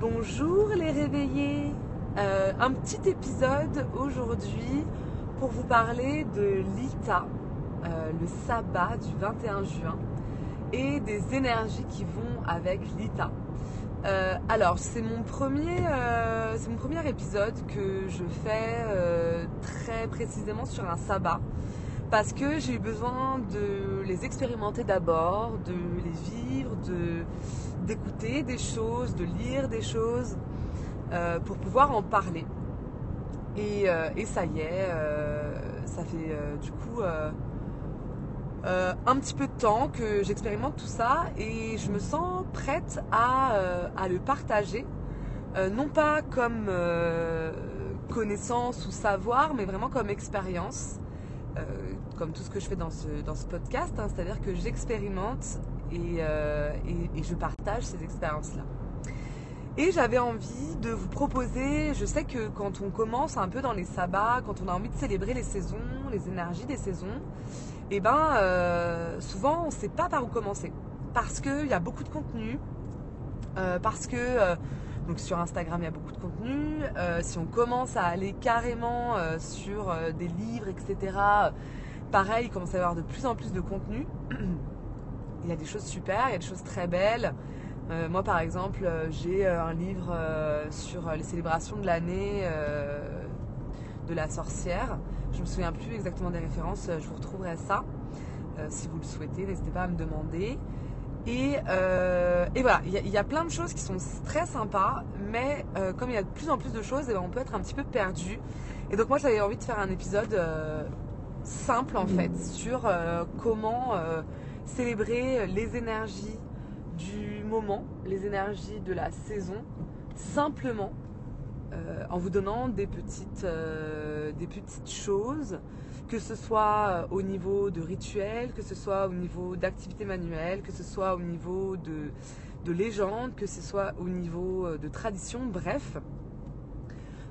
Bonjour les réveillés. Euh, un petit épisode aujourd'hui pour vous parler de l'ITA, euh, le sabbat du 21 juin, et des énergies qui vont avec l'ITA. Euh, alors, c'est mon, premier, c'est mon premier épisode que je fais très précisément sur un sabbat parce que j'ai eu besoin de les expérimenter d'abord, de les vivre, de d'écouter des choses, de lire des choses euh, pour pouvoir en parler. Et, euh, ça y est, euh, ça fait du coup un petit peu de temps que j'expérimente tout ça et je me sens prête à, à le partager. non pas comme connaissance ou savoir, mais vraiment comme expérience. Comme tout ce que je fais dans ce, dans ce podcast, hein. c'est-à-dire que j'expérimente euh, et, je partage ces expériences-là. Et j'avais envie de vous proposer, je sais que quand on commence un peu dans les sabbats, quand on a envie de célébrer les saisons, les énergies des saisons, et eh ben euh, souvent on ne sait pas par où commencer. Parce qu'il y a beaucoup de contenu, euh, parce que donc sur Instagram il y a beaucoup de contenu, si on commence à aller carrément sur des livres, etc., pareil, il commence à y avoir de plus en plus de contenu. il y a des choses super, il y a des choses très belles. Euh, moi, par exemple, euh, j'ai euh, un livre sur les célébrations de l'année de la sorcière. Je me souviens plus exactement des références, je vous retrouverai ça. si vous le souhaitez, n'hésitez pas à me demander. Et, voilà, il y, a plein de choses qui sont très sympas, mais comme il y a de plus en plus de choses, eh ben, on peut être un petit peu perdu. Et donc moi, j'avais envie de faire un épisode simple en fait sur comment célébrer les énergies du moment, les énergies de la saison, simplement euh, en vous donnant des petites, euh, choses, que ce soit au niveau de rituels, que ce soit au niveau d'activités manuelles, que ce soit au niveau de, de légendes, que ce soit au niveau euh, de tradition, bref.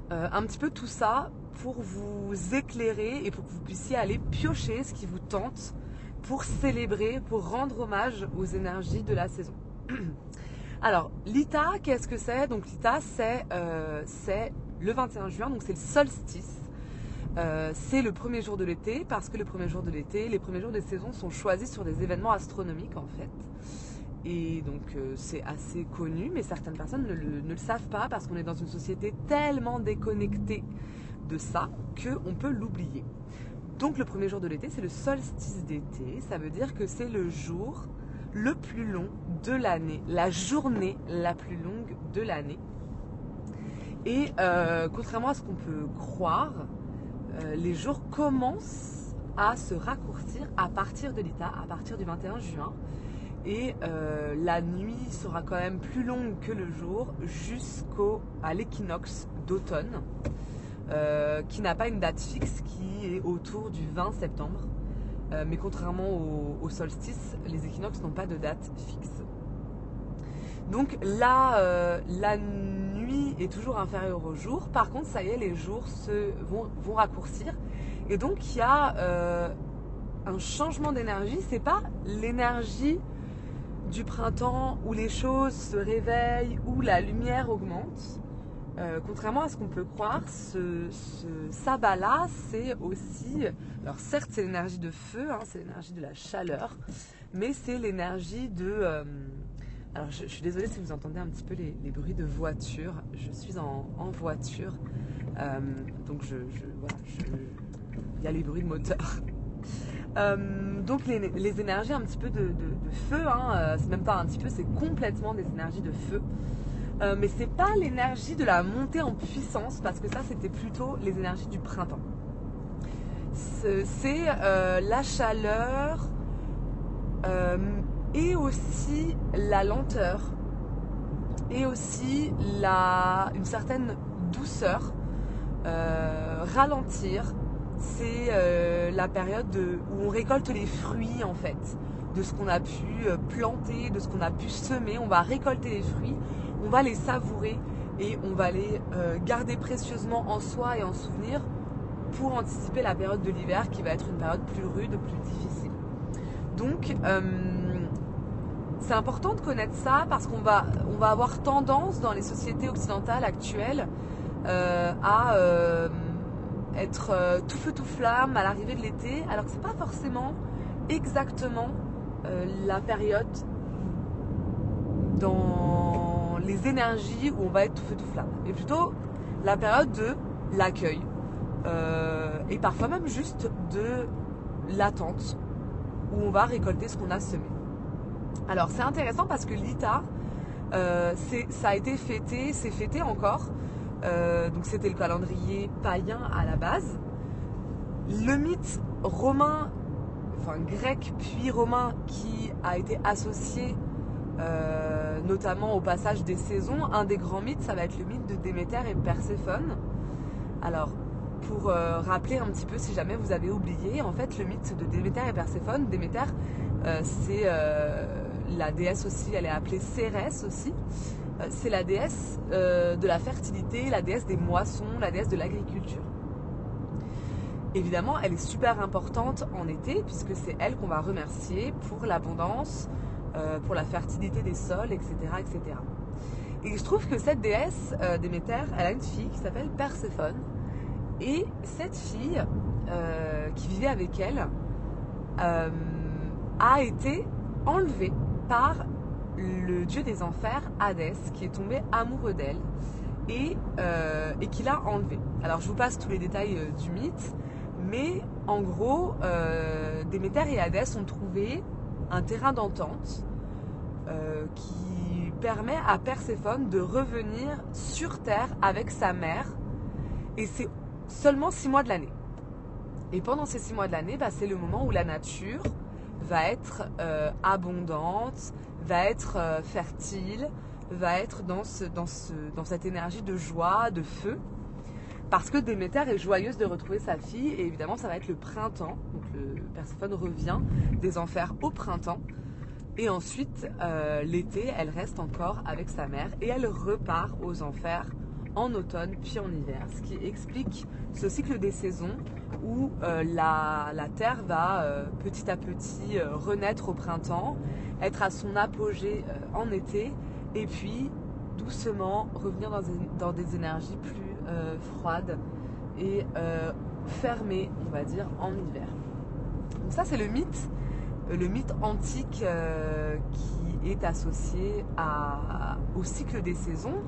un petit peu tout ça pour vous éclairer et pour que vous puissiez aller piocher ce qui vous tente pour célébrer, pour rendre hommage aux énergies de la saison. Alors, l'ITA, qu'est-ce que c'est? Donc l'ITA, euh, c'est le 21 juin, donc c'est le solstice. Euh, c'est le premier jour de l'été, parce que le premier jour de l'été, les premiers jours des saisons sont choisis sur des événements astronomiques en fait. Et donc euh, c'est assez connu, mais certaines personnes ne le, savent pas parce qu'on est dans une société tellement déconnectée de ça qu'on peut l'oublier. Donc le premier jour de l'été, c'est le solstice d'été. Ça veut dire que c'est le jour le plus long de l'année, la journée la plus longue de l'année. Et euh, contrairement à ce qu'on peut croire, euh, les jours commencent à se raccourcir à partir de l'état, à partir du 21 juin. Et euh, la nuit sera quand même plus longue que le jour jusqu'à l'équinoxe d'automne. Euh, qui n'a pas une date fixe, qui est autour du 20 septembre. Euh, mais contrairement au, solstice, les équinoxes n'ont pas de date fixe. Donc là, la nuit est toujours inférieure au jour. Par contre, ça y est, les jours se, vont, vont raccourcir. Et donc, il y a un changement d'énergie. C'est pas l'énergie du printemps où les choses se réveillent, où la lumière augmente. Euh, contrairement à ce qu'on peut croire, ce, sabbat-là, c'est aussi, alors certes c'est l'énergie de feu, hein, c'est l'énergie de la chaleur, mais c'est l'énergie de... Euh, alors je, suis désolée si vous entendez un petit peu les, bruits de voiture, je suis en, voiture, euh, donc il y a les bruits de moteur. donc les, énergies un petit peu de, feu, hein, c'est même pas un petit peu, c'est complètement des énergies de feu. Euh, mais c'est pas l'énergie de la montée en puissance parce que ça c'était plutôt les énergies du printemps. C'est euh, la chaleur euh, et aussi la lenteur et aussi la, une certaine douceur. ralentir, c'est la période où on récolte les fruits en fait de ce qu'on a pu planter, de ce qu'on a pu semer. On va récolter les fruits on va les savourer et on va les euh, garder précieusement en soi et en souvenir pour anticiper la période de l'hiver qui va être une période plus rude, plus difficile. Donc, euh, c'est important de connaître ça parce qu'on va, va avoir tendance dans les sociétés occidentales actuelles euh, à euh, être euh, tout feu tout flamme à l'arrivée de l'été, alors que c'est pas forcément exactement la période dans les énergies où on va être tout feu tout flamme, mais plutôt la période de l'accueil et parfois même juste de l'attente où on va récolter ce qu'on a semé. Alors c'est intéressant parce que l'ITA, euh, ça a été fêté, c'est fêté encore. Euh, donc c'était le calendrier païen à la base. Le mythe romain, enfin grec puis romain, qui a été associé euh, notamment au passage des saisons, un des grands mythes, ça va être le mythe de Déméter et Perséphone. Alors pour euh, rappeler un petit peu si jamais vous avez oublié, en fait le mythe de Déméter et Perséphone, Déméter c'est la déesse aussi, elle est appelée Cérès aussi, c'est la déesse de la fertilité, la déesse des moissons, la déesse de l'agriculture. Évidemment, elle est super importante en été puisque c'est elle qu'on va remercier pour l'abondance, pour la fertilité des sols, etc., etc. Et je trouve que cette déesse, Déméter, elle a une fille qui s'appelle Perséphone, et cette fille euh, qui vivait avec elle euh, a été enlevée par le dieu des enfers, Hadès, qui est tombé amoureux d'elle et, euh, qui l'a enlevée. Alors je vous passe tous les détails du mythe, mais en gros, Déméter et Hadès ont trouvé un terrain d'entente qui permet à Perséphone de revenir sur Terre avec sa mère. Et c'est seulement six mois de l'année. Et pendant ces six mois de l'année, bah, c'est le moment où la nature va être euh, abondante, va être euh, fertile, va être dans, ce, dans, ce, dans cette énergie de joie, de feu. Parce que Déméter est joyeuse de retrouver sa fille et évidemment ça va être le printemps. Donc le Perséphone revient des enfers au printemps. Et ensuite, euh, l'été, elle reste encore avec sa mère et elle repart aux enfers en automne puis en hiver, ce qui explique ce cycle des saisons où euh, la, Terre va euh, petit à petit euh, renaître au printemps, être à son apogée en été et puis doucement revenir dans, des énergies plus froides et fermées, on va dire, en hiver. Donc ça c'est le mythe, le mythe antique qui est associé au cycle des saisons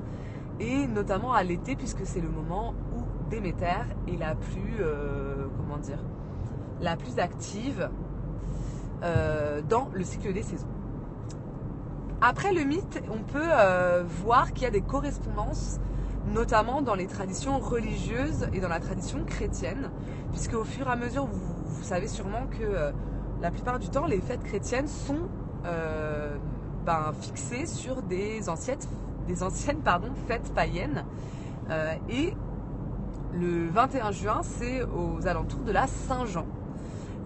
et notamment à l'été puisque c'est le moment où Déméter est la plus euh, comment dire la plus active euh, dans le cycle des saisons. Après le mythe, on peut euh, voir qu'il y a des correspondances, notamment dans les traditions religieuses et dans la tradition chrétienne, puisque au fur et à mesure, vous, savez sûrement que la plupart du temps, les fêtes chrétiennes sont ben, fixées sur des anciennes anciennes fêtes païennes. Euh, et le 21 juin, c'est aux alentours de la Saint-Jean.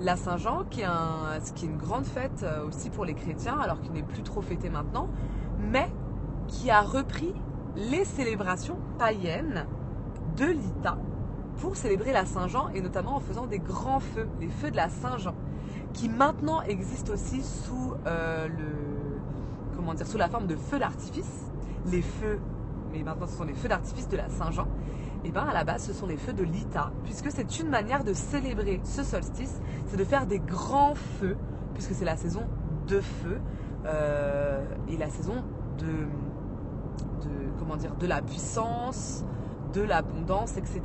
La Saint-Jean, qui, est une grande fête euh, aussi pour les chrétiens, alors qu'il n'est plus trop fêté maintenant, mais qui a repris les célébrations païennes de l'Ita pour célébrer la Saint-Jean et notamment en faisant des grands feux, les feux de la Saint-Jean, qui maintenant existent aussi sous euh, sous la forme de feux d'artifice les feux, mais maintenant ce sont les feux d'artifice de la Saint-Jean, et eh bien à la base ce sont les feux de l'Ita, puisque c'est une manière de célébrer ce solstice, c'est de faire des grands feux, puisque c'est la saison de feu euh, et la saison de, comment dire, de la puissance, de l'abondance, etc.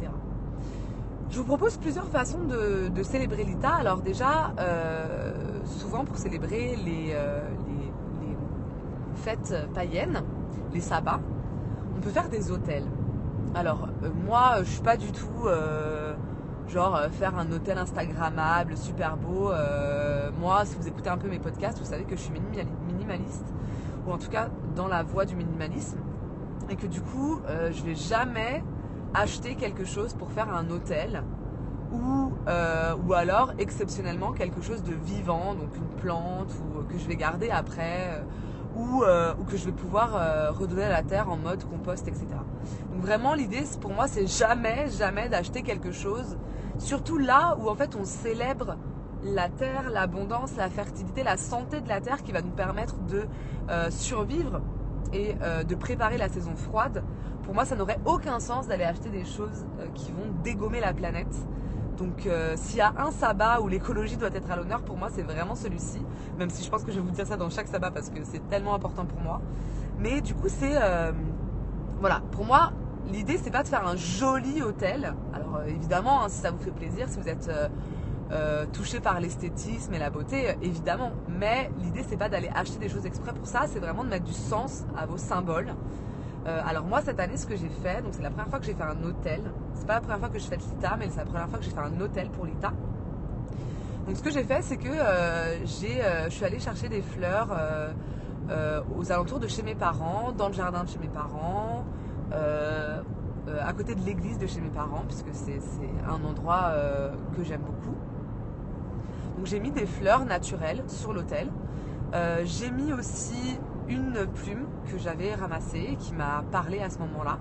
Je vous propose plusieurs façons de, célébrer l'Ita. Alors déjà, euh, souvent pour célébrer les, euh, les fêtes païennes, les sabbats, on peut faire des hôtels. Alors, euh, moi, je suis pas du tout euh, genre euh, faire un hôtel Instagrammable, super beau. moi, si vous écoutez un peu mes podcasts, vous savez que je suis minimaliste, ou en tout cas dans la voie du minimalisme, et que du coup, je vais jamais acheter quelque chose pour faire un hôtel. Ou, ou alors exceptionnellement quelque chose de vivant, donc une plante ou que je vais garder après euh, ou, que je vais pouvoir euh, redonner à la terre en mode compost, etc. Donc vraiment l'idée pour moi c'est jamais, jamais d'acheter quelque chose, surtout là où en fait on célèbre la terre, l'abondance, la fertilité, la santé de la terre qui va nous permettre de euh, survivre et de préparer la saison froide. Pour moi, ça n'aurait aucun sens d'aller acheter des choses qui vont dégommer la planète. Donc s'il y a un sabbat où l'écologie doit être à l'honneur, pour moi c'est vraiment celui-ci. Même si je pense que je vais vous dire ça dans chaque sabbat parce que c'est tellement important pour moi. Mais du coup c'est... voilà, pour moi l'idée c'est pas de faire un joli hôtel. Alors évidemment, hein, si ça vous fait plaisir, si vous êtes euh, touché par l'esthétisme et la beauté, évidemment. Mais l'idée, c'est pas d'aller acheter des choses exprès pour ça, c'est vraiment de mettre du sens à vos symboles. Euh, alors moi, cette année, ce que j'ai fait, donc c'est la première fois que j'ai fait un hôtel. C'est pas la première fois que je fais l'ITA, mais c'est la première fois que j'ai fait un hôtel pour l'ITA. Donc ce que j'ai fait, c'est que euh, j'ai, je suis allée chercher des fleurs aux alentours de chez mes parents, dans le jardin de chez mes parents, à côté de l'église de chez mes parents, puisque c'est un endroit que j'aime beaucoup. Donc j'ai mis des fleurs naturelles sur. Euh, j'ai mis aussi une plume que j'avais ramassée qui m'a parlé à ce moment-là.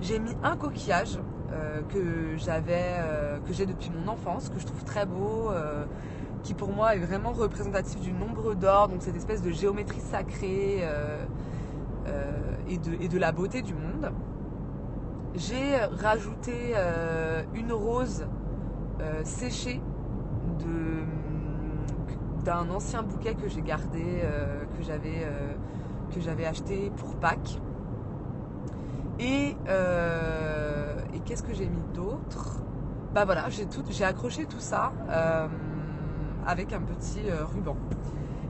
J'ai mis un coquillage euh, que j'avais, euh, que j'ai depuis mon enfance, que je trouve très beau, qui pour moi est vraiment représentatif du nombre d'or, donc cette espèce de géométrie sacrée et de, de, la beauté du monde. J'ai rajouté une rose séchée d'un ancien bouquet que j'ai gardé, euh, que j'avais euh, que j'avais acheté pour Pâques. Et, euh, qu'est-ce que j'ai mis d'autre? Bah voilà, j'ai tout, accroché tout ça avec un petit ruban.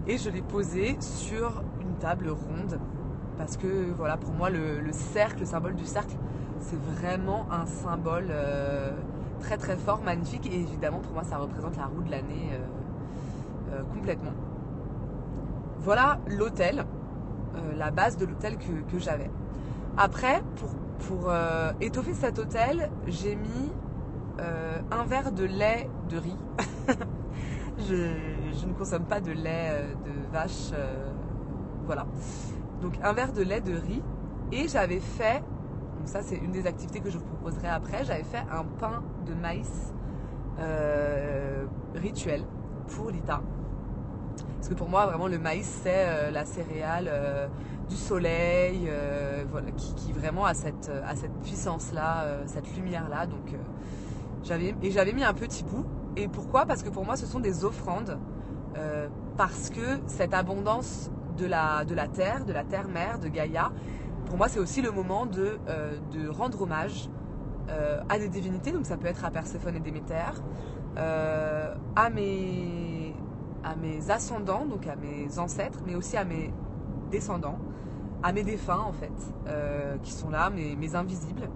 Et je l'ai posé sur une table ronde parce que voilà pour moi le, le cercle, le symbole du cercle, c'est vraiment un symbole très très fort, magnifique. Et évidemment pour moi ça représente la roue de l'année complètement. Voilà l'hôtel, euh, la base de l'hôtel que, j'avais. Après, pour, euh, étoffer cet hôtel, j'ai mis un verre de lait de riz. je, ne consomme pas de lait de vache. voilà. Donc un verre de lait de riz. Et j'avais fait, ça c'est une des activités que je vous proposerai après, j'avais fait un pain de maïs rituel pour Lita. Parce que pour moi, vraiment, le maïs, c'est euh, la céréale euh, du soleil, euh, qui, vraiment a cette, puissance-là, cette lumière-là. Donc, j'avais, et j'avais mis un petit bout. Et pourquoi? Parce que pour moi, ce sont des offrandes. parce que cette abondance de la, de la terre, de la terre-mère, de Gaïa, pour moi, c'est aussi le moment de, de rendre hommage à des divinités. Donc, ça peut être à Perséphone et Déméter, à mes à mes ascendants, donc à mes ancêtres, mais aussi à mes descendants, à mes défunts en fait, euh, qui sont là, mes, invisibles,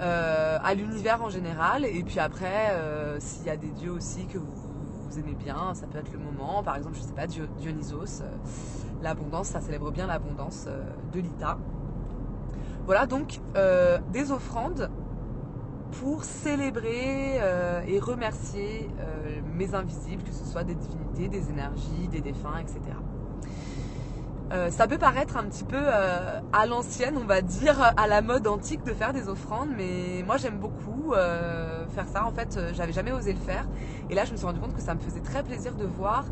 euh, à l'univers en général, et puis après, euh, s'il y a des dieux aussi que vous, aimez bien, ça peut être le moment, par exemple, je sais pas, Dionysos, l'abondance, ça célèbre bien l'abondance de l'Ita. Voilà donc des offrandes pour célébrer euh, et remercier euh, mes invisibles, que ce soit des divinités, des énergies, des défunts, etc. Euh, ça peut paraître un petit peu à l'ancienne, on va dire, à la mode antique de faire des offrandes, mais moi j'aime beaucoup faire ça. En fait, j'avais jamais osé le faire, et là je me suis rendu compte que ça me faisait très plaisir de voir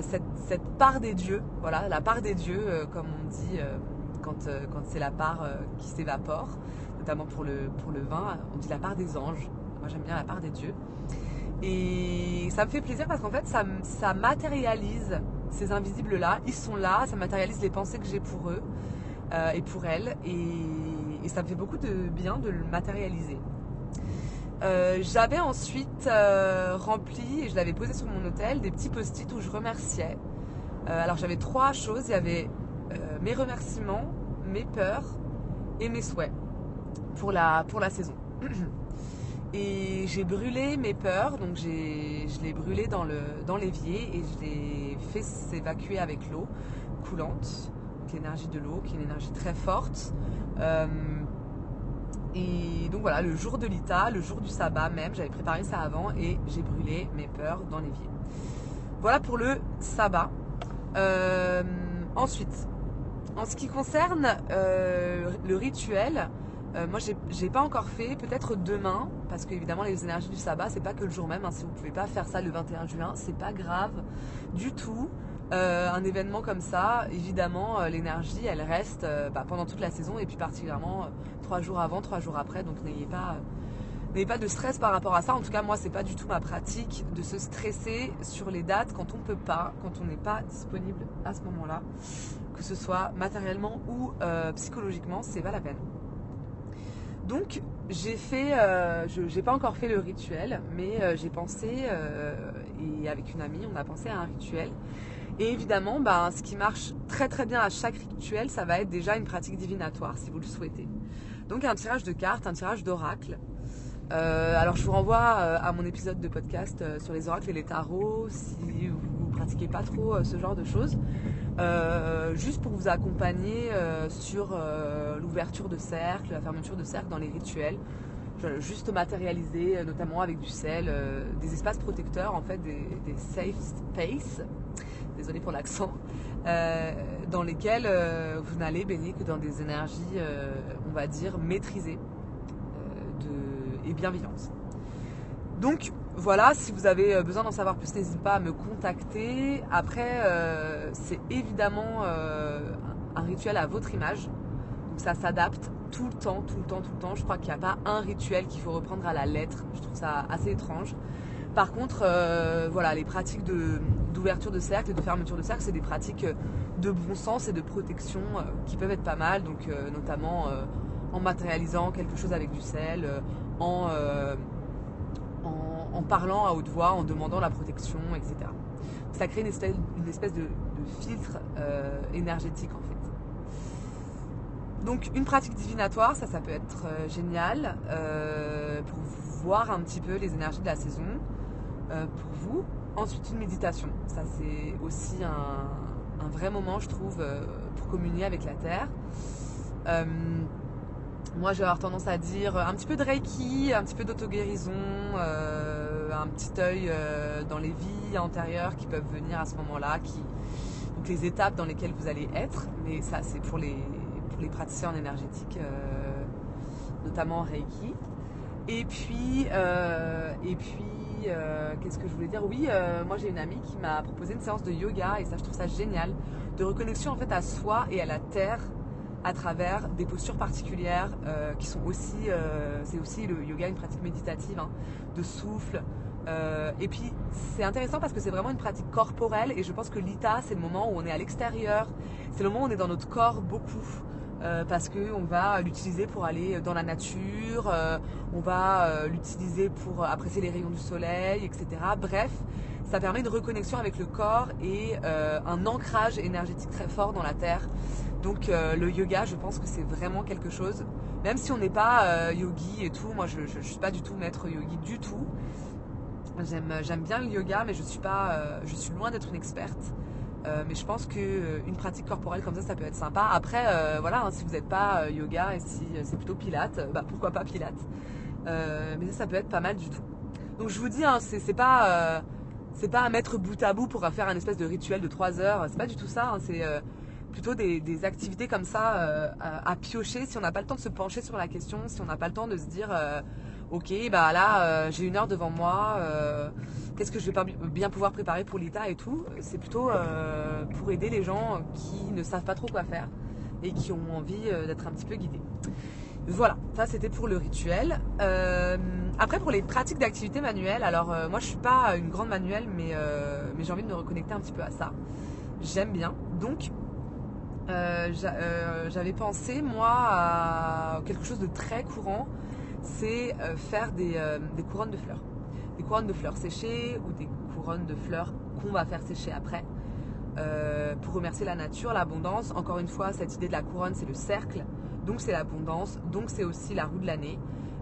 cette, part des dieux, voilà, la part des dieux, comme on dit quand c'est la part qui s'évapore notamment pour le, pour le vin, on dit la part des anges. Moi j'aime bien la part des dieux. Et ça me fait plaisir parce qu'en fait ça, ça matérialise ces invisibles-là. Ils sont là, ça matérialise les pensées que j'ai pour eux euh, et pour elles. Et, ça me fait beaucoup de bien de le matérialiser. Euh, j'avais ensuite euh, rempli, et je l'avais posé sur mon hôtel, des petits post-it où je remerciais. alors j'avais trois choses. Il y avait mes remerciements, mes peurs et mes souhaits pour la, pour la saison. Et j'ai brûlé mes peurs, donc je l'ai brûlé dans, le, dans l'évier et je l'ai fait s'évacuer avec l'eau coulante, l'énergie de l'eau, qui est une énergie très forte. Euh, et donc voilà, le jour de l'ITA, le jour du sabbat même, j'avais préparé ça avant et j'ai brûlé mes peurs dans l'évier. Voilà pour le sabbat. Euh, ensuite, en ce qui concerne euh, le rituel, Euh, moi, j'ai pas encore fait, peut-être demain, parce qu'évidemment, les énergies du sabbat, c'est pas que le jour même. Hein. si vous pouvez pas faire ça le 21 juin, c'est pas grave du tout. Euh, un événement comme ça, évidemment, euh, l'énergie, elle reste bah, pendant toute la saison et puis particulièrement trois jours avant, trois jours après. Donc n'ayez pas, n'ayez pas de stress par rapport à ça. En tout cas, moi, c'est pas du tout ma pratique de se stresser sur les dates quand on peut pas, quand on n'est pas disponible à ce moment-là, que ce soit matériellement ou psychologiquement, c'est pas la peine. Donc j'ai fait, euh, je n'ai pas encore fait le rituel, mais euh, j'ai pensé, euh, et avec une amie, on a pensé à un rituel. Et évidemment, ben, ce qui marche très très bien à chaque rituel, ça va être déjà une pratique divinatoire, si vous le souhaitez. Donc un tirage de cartes, un tirage d'oracle. Alors je vous renvoie à mon épisode de podcast sur les oracles et les tarots, si vous ne pratiquez pas trop ce genre de choses. Euh, juste pour vous accompagner euh, sur euh, l'ouverture de cercle, la fermeture de cercle dans les rituels. Juste matérialiser, notamment avec du sel, des espaces protecteurs, en fait, des, safe space, désolé pour l'accent, dans lesquels vous n'allez baigner que dans des énergies, on va dire, maîtrisées Donc, voilà, si vous avez euh, besoin d'en savoir plus, n'hésitez pas à me contacter. Après, euh, c'est évidemment euh, un rituel à votre image. Donc ça s'adapte tout le temps, tout le temps, tout le temps. Je crois qu'il n'y a pas un rituel qu'il faut reprendre à la lettre. Je trouve ça assez étrange. Par contre, voilà, les pratiques d'ouverture de, cercle et de fermeture de cercle, c'est des pratiques de bon sens et de protection qui peuvent être pas mal. Donc, notamment en matérialisant quelque chose avec du sel, en en, parlant à haute voix, en demandant la protection, etc. Ça crée une espèce, de, filtre euh, énergétique en fait. Donc une pratique divinatoire, ça, ça peut être euh, génial euh, pour voir un petit peu les énergies de la saison pour vous. Ensuite une méditation, ça c'est aussi un, vrai moment je trouve pour communier avec la terre. Moi, je vais avoir tendance à dire un petit peu de Reiki, un petit peu d'auto-guérison, euh, un petit œil euh, dans les vies antérieures qui peuvent venir à ce moment-là, qui, donc les étapes dans lesquelles vous allez être. Mais ça, c'est pour les, pour les praticiens en énergétique, euh, notamment Reiki. Et puis, et puis qu'est-ce que je voulais dire? Oui, moi j'ai une amie qui m'a proposé une séance de yoga et ça, je trouve ça génial, de reconnexion en fait à soi et à la terre à travers des postures particulières euh, qui sont aussi, euh, c'est aussi le yoga une pratique méditative hein, de souffle. Euh, et puis c'est intéressant parce que c'est vraiment une pratique corporelle et je pense que l'ITA c'est le moment où on est à l'extérieur, c'est le moment où on est dans notre corps beaucoup. Parce qu'on va l'utiliser pour aller dans la nature, on va l'utiliser pour apprécier les rayons du soleil, etc. Bref, ça permet une reconnexion avec le corps et un ancrage énergétique très fort dans la terre. Donc euh, le yoga, je pense que c'est vraiment quelque chose, même si on n'est pas euh, yogi et tout, moi je ne suis pas du tout maître yogi du tout. J'aime bien le yoga, mais je suis, pas, euh, je suis loin d'être une experte. Mais je pense qu'une pratique corporelle comme ça, ça peut être sympa. Après, voilà, hein, si vous n'êtes pas yoga et si c'est plutôt pilates, bah, pourquoi pas pilates. mais ça, ça peut être pas mal du tout. Donc je vous dis, hein, c'est pas, c'est pas à mettre bout à bout pour faire un espèce de rituel de 3 heures. C'est pas du tout ça. Hein, c'est plutôt des, activités comme ça euh, à, piocher si on n'a pas le temps de se pencher sur la question, si on n'a pas le temps de se dire euh, ok bah là euh, j'ai une heure devant moi, qu'est-ce que je vais bien pouvoir préparer pour l'ITA et tout? C'est plutôt pour aider les gens qui ne savent pas trop quoi faire et qui ont envie d'être un petit peu guidés. Voilà, ça c'était pour le rituel. après pour les pratiques d'activité manuelle, alors moi je suis pas une grande manuelle mais, mais j'ai envie de me reconnecter un petit peu à ça. J'aime bien. Donc euh, euh, j'avais pensé, moi, à quelque chose de très courant, c'est euh, faire des, couronnes de fleurs. Des couronnes de fleurs séchées ou des couronnes de fleurs qu'on va faire sécher après. pour remercier la nature, l'abondance. Encore une fois, cette idée de la couronne, c'est le cercle. Donc c'est l'abondance. Donc c'est aussi la roue de l'année.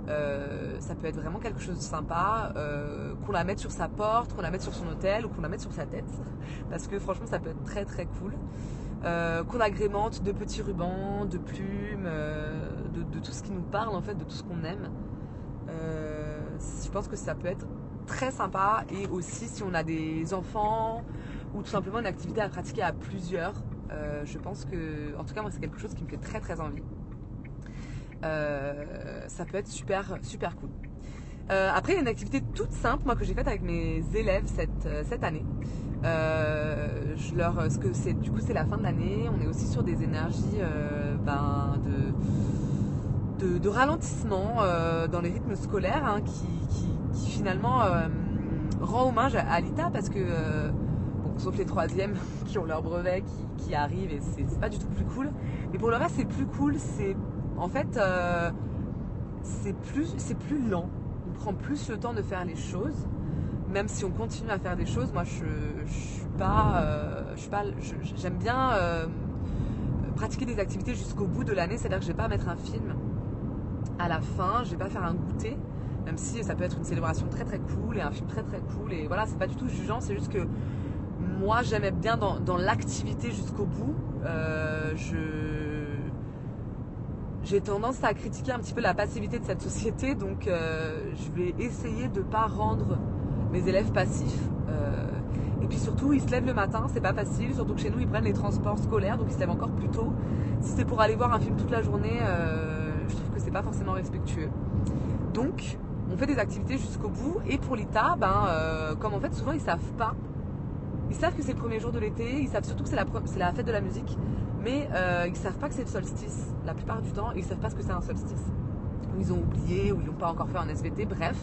ça peut être vraiment quelque chose de sympa, qu'on la mette sur sa porte, qu'on la mette sur son hôtel ou qu'on la mette sur sa tête. Parce que franchement, ça peut être très très cool. Euh, qu'on agrémente de petits rubans, de plumes, euh, de, tout ce qui nous parle en fait, de tout ce qu'on aime. Euh, je pense que ça peut être très sympa et aussi si on a des enfants ou tout simplement une activité à pratiquer à plusieurs. je pense que, en tout cas moi c'est quelque chose qui me fait très très envie. ça peut être super, super cool. après, il y a une activité toute simple, moi, que j'ai faite avec mes élèves cette, année. je leur, ce que du coup, c'est la fin de l'année. On est aussi sur des énergies ben, de, de, ralentissement dans les rythmes scolaires hein, qui, qui, finalement rend hommage à l'ITA parce que sauf les troisièmes qui ont leur brevet qui, arrivent et c'est pas du tout plus cool. Mais pour le reste, c'est plus cool. C'est en fait, euh, c'est plus, plus lent. On prend plus le temps de faire les choses, même si on continue à faire des choses. Moi, je, je suis pas, euh, j'aime bien euh, pratiquer des activités jusqu'au bout de l'année. C'est-à-dire que je vais pas mettre un film à la fin, je vais pas faire un goûter même si ça peut être une célébration très très cool et un film très très cool et voilà c'est pas du tout jugeant c'est juste que moi j'aimais bien dans, l'activité jusqu'au bout. Euh, j'ai tendance à critiquer un petit peu la passivité de cette société, donc euh, je vais essayer de ne pas rendre mes élèves passifs. Euh, et puis surtout, ils se lèvent le matin, c'est pas facile, surtout que chez nous, ils prennent les transports scolaires, donc ils se lèvent encore plus tôt. Si c'est pour aller voir un film toute la journée, que c'est pas forcément respectueux. Donc, on fait des activités jusqu'au bout, et pour l'ITA, ben, comme en fait, souvent, ils savent pas ils savent que c'est le premier jour de l'été, ils savent surtout que c'est la, fête de la musique, mais euh, ils savent pas que c'est le solstice. La plupart du temps, ils savent pas ce que c'est un solstice. Ou ils ont oublié, ou ils n'ont pas encore fait un SVT, bref.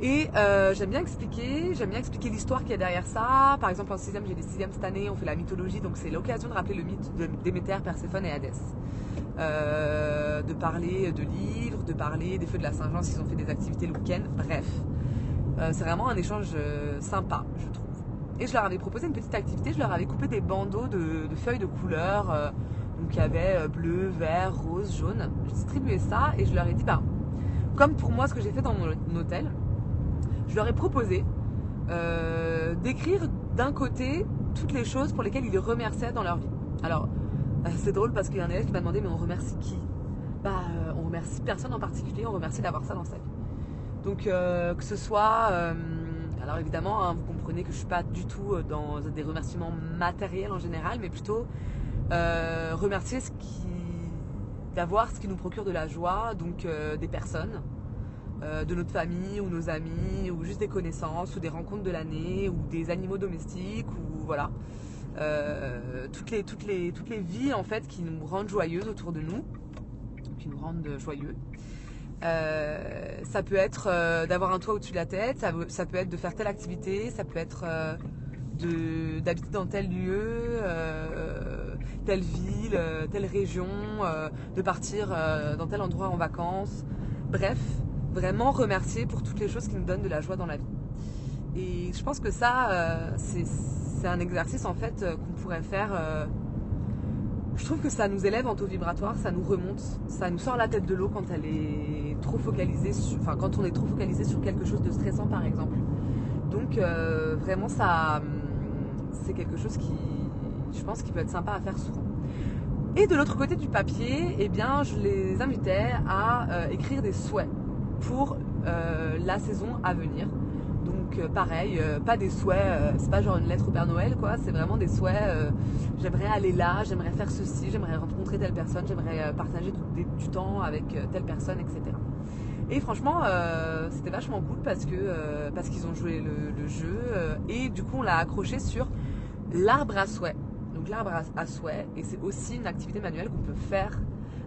Et euh, j'aime bien expliquer, j'aime bien expliquer l'histoire qu'il y a derrière ça. Par exemple, en 6 j'ai des 6 cette année, on fait la mythologie, donc c'est l'occasion de rappeler le mythe de Déméter, Perséphone et Hadès. Euh, de parler de livres, de parler des feux de la Saint-Jean s'ils ont fait des activités le week-end, bref. c'est vraiment un échange sympa, je trouve. Et je leur avais proposé une petite activité, je leur avais coupé des bandeaux de, feuilles de couleurs. Euh, donc il y avait euh, bleu, vert, rose, jaune. Je distribuais ça et je leur ai dit, bah, comme pour moi ce que j'ai fait dans mon hôtel, je leur ai proposé euh, d'écrire d'un côté toutes les choses pour lesquelles ils remerciaient dans leur vie. Alors, c'est drôle parce qu'il y a un élève qui m'a demandé, mais on remercie qui? Bah, on remercie personne en particulier, on remercie d'avoir ça dans sa vie. Donc, que ce soit alors évidemment, hein, vous comprenez que je ne suis pas du tout euh, dans des remerciements matériels en général, mais plutôt euh, remercier ce qui, d'avoir ce qui nous procure de la joie, donc euh, des personnes, de notre famille ou nos amis, ou juste des connaissances, ou des rencontres de l'année, ou des animaux domestiques, ou voilà. Toutes, les, toutes, les, toutes les vies en fait qui nous rendent joyeuses autour de nous, qui nous rendent joyeux. Euh, ça peut être euh, d'avoir un toit au-dessus de la tête, ça, ça, peut être de faire telle activité, ça peut être euh, d'habiter dans tel lieu, telle ville, telle région, de partir dans tel endroit en vacances. Bref, vraiment remercier pour toutes les choses qui nous donnent de la joie dans la vie. Et je pense que ça, c'est un exercice en fait qu'on pourrait faire je trouve que ça nous élève en taux vibratoire, ça nous remonte, ça nous sort la tête de l'eau quand elle est trop focalisée, enfin quand on est trop focalisé sur quelque chose de stressant par exemple. Donc euh, vraiment ça, hum, c'est quelque chose qui, je pense, qui peut être sympa à faire souvent. Et de l'autre côté du papier, eh bien, je les invitais à euh, écrire des souhaits pour euh, la saison à venir. Donc euh, pareil, euh, pas des souhaits, euh, c'est pas genre une lettre au Père Noël quoi, c'est vraiment des souhaits, j'aimerais aller là, j'aimerais faire ceci, j'aimerais rencontrer telle personne, j'aimerais partager du, temps avec telle personne, etc. Et franchement, c'était vachement cool parce que parce qu'ils ont joué le, jeu et du coup on l'a accroché sur l'arbre à souhait. Donc l'arbre à, souhait et c'est aussi une activité manuelle qu'on peut faire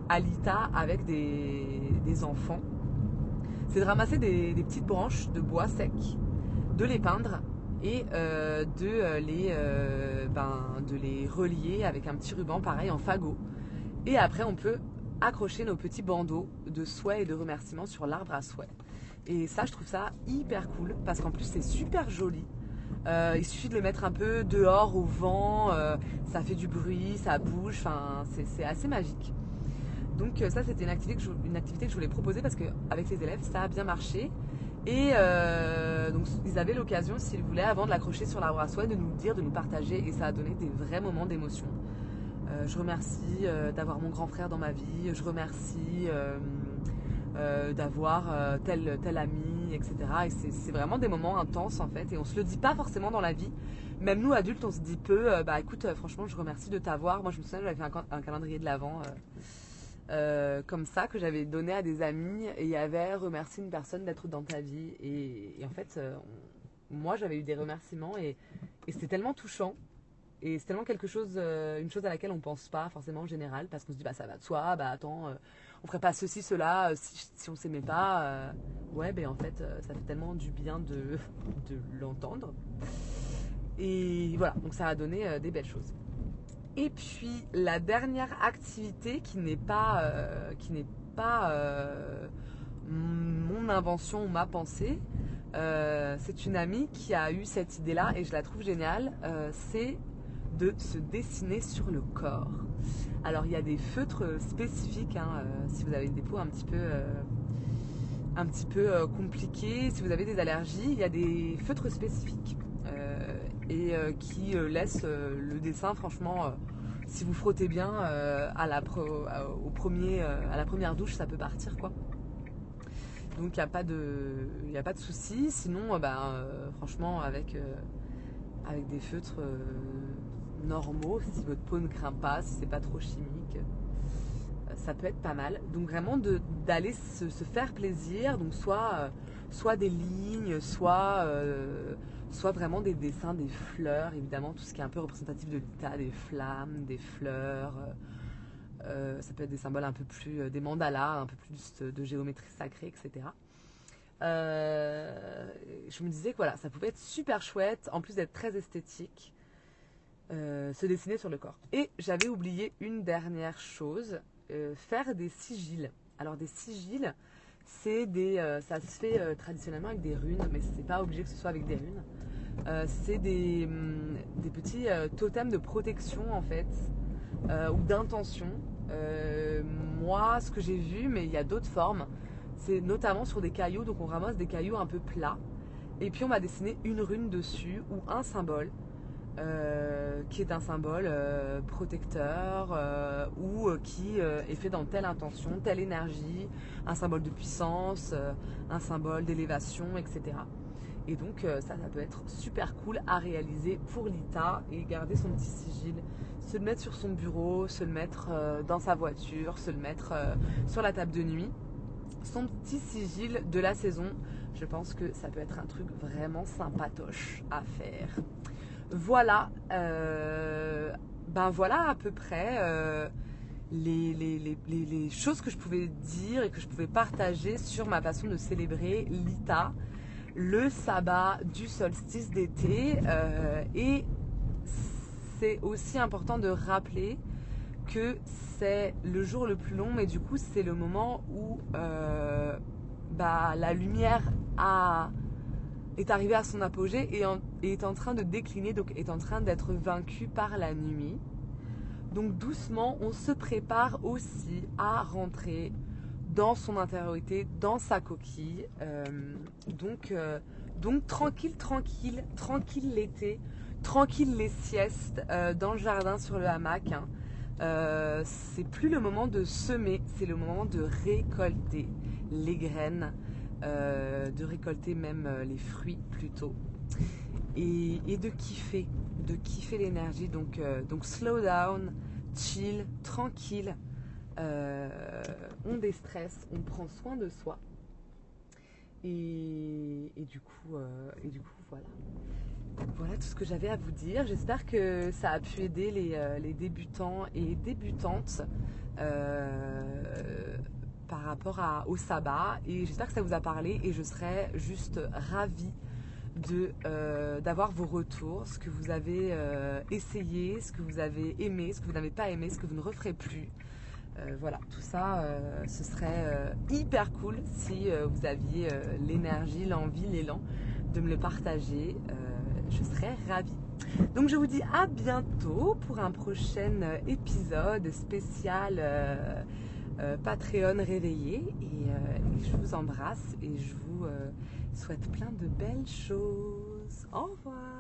à l'ITA avec des, enfants. C'est de ramasser des, des, petites branches de bois sec de les peindre et euh, de, euh, les, euh, ben, de les relier avec un petit ruban pareil en fagot. Et après, on peut accrocher nos petits bandeaux de souhaits et de remerciements sur l'arbre à souhait. Et ça, je trouve ça hyper cool parce qu'en plus, c'est super joli. il suffit de le mettre un peu dehors au vent, ça fait du bruit, ça bouge, c'est assez magique. Donc ça, c'était une activité, que je, une activité que je voulais proposer parce qu'avec les élèves, ça a bien marché. Et euh, donc ils avaient l'occasion, s'ils voulaient, avant de l'accrocher sur l'arbre à soie, de nous dire, de nous partager, et ça a donné des vrais moments d'émotion. Euh, je remercie euh, d'avoir mon grand frère dans ma vie, je remercie d'avoir tel, tel ami, etc. Et c'est vraiment des moments intenses en fait, et on se le dit pas forcément dans la vie. Même nous adultes, on se dit peu, bah écoute, franchement, je remercie de t'avoir. Moi, je me souviens, j'avais fait un, calendrier de l'avant comme ça que j'avais donné à des amis et il y avait remercié une personne d'être dans ta vie. Et, en fait, moi j'avais eu des remerciements et, c'était tellement touchant. Et c'est tellement quelque chose, une chose à laquelle on pense pas forcément en général, parce qu'on se dit bah ça va de soi, bah attends, on ferait pas ceci, cela si, si on s'aimait pas. ouais, ben en fait, ça fait tellement du bien de, de l'entendre. Et voilà, donc ça a donné des belles choses. Et puis la dernière activité qui n'est pas, euh, qui n'est pas euh, mon invention ou ma pensée, euh, c'est une amie qui a eu cette idée-là et je la trouve géniale. c'est de se dessiner sur le corps. Alors il y a des feutres spécifiques. Hein, si vous avez des peaux un petit peu un petit peu si vous avez des allergies, il y a des feutres spécifiques et euh, qui euh, laisse euh, le dessin, franchement, si vous frottez bien à, la au premier, à la première douche, ça peut partir quoi. Donc il n'y a pas de, y a pas de. Sinon, ben, franchement, avec, avec des feutres normaux, si votre peau ne craint pas, si c'est pas trop chimique, ça peut être pas mal. Donc vraiment d'aller se, se, faire plaisir. Donc soit, soit des lignes, soit soit vraiment des dessins, des fleurs, évidemment, tout ce qui est un peu représentatif de l'état, des flammes, des fleurs. Euh, euh, ça peut être des symboles un peu plus, euh, des mandalas, un peu plus de, géométrie sacrée, etc. je me disais que voilà, ça pouvait être super chouette, en plus d'être très esthétique, se dessiner sur le corps. Et j'avais oublié une dernière chose, faire des sigils. Alors des sigils, c'est des, ça se fait traditionnellement avec des runes, mais c'est pas obligé que ce soit avec des runes. Euh, c'est des, hum, petits euh, totems de protection en fait, euh, ou d'intention. moi, ce que j'ai vu, mais il y a d'autres formes, c'est notamment sur des cailloux, donc on ramasse des cailloux un peu plats, et puis on va dessiner une rune dessus ou un symbole. Qui est un symbole protecteur ou qui est fait dans telle intention, telle énergie, un symbole de puissance, un symbole d'élévation, etc. Et donc euh, ça, ça peut être super cool à réaliser pour Lita et garder son petit sigil, se le mettre sur son bureau, se le mettre euh, dans sa voiture, se le mettre euh, sur la table de nuit. Son petit sigil de la saison, je pense que ça peut être un truc vraiment sympatoche à faire. Voilà, ben voilà à peu près les, les, choses que je pouvais dire et que je pouvais partager sur ma façon de célébrer Lita le sabbat du solstice d'été. Euh, et c'est aussi important de rappeler que c'est le jour le plus long, mais du coup c'est le moment où euh, bah, la lumière est arrivée à son apogée et, est en train de décliner, donc est en train d'être vaincue par la nuit. Donc doucement, on se prépare aussi à rentrer dans son intériorité, dans sa coquille. Euh, donc, euh, donc tranquille, tranquille, tranquille l'été, tranquille les siestes euh, dans le jardin sur le hamac. Hein. c'est plus le moment de semer, c'est le moment de récolter les graines, de récolter même les fruits plutôt. Et, et, de kiffer, de kiffer l'énergie. Donc, donc slow down, chill, tranquille. Euh, on déstresse, on prend soin de soi. Et, du coup, euh, et du coup, voilà. Voilà tout ce que j'avais à vous dire. J'espère que ça a pu aider les, euh, débutants et débutantes par rapport au sabbat. Et j'espère que ça vous a parlé. Et je serais juste ravie de d'avoir vos retours, ce que vous avez essayé, ce que vous avez aimé, ce que vous n'avez pas aimé, ce que vous ne referez plus. Euh, voilà, tout ça, euh, ce serait euh, hyper cool si vous aviez l'énergie, l'envie, l'élan de me le partager. je serais ravie. Donc je vous dis à bientôt pour un prochain épisode spécial Patreon réveillé. et, je vous embrasse et je vous souhaite plein de belles choses. Au revoir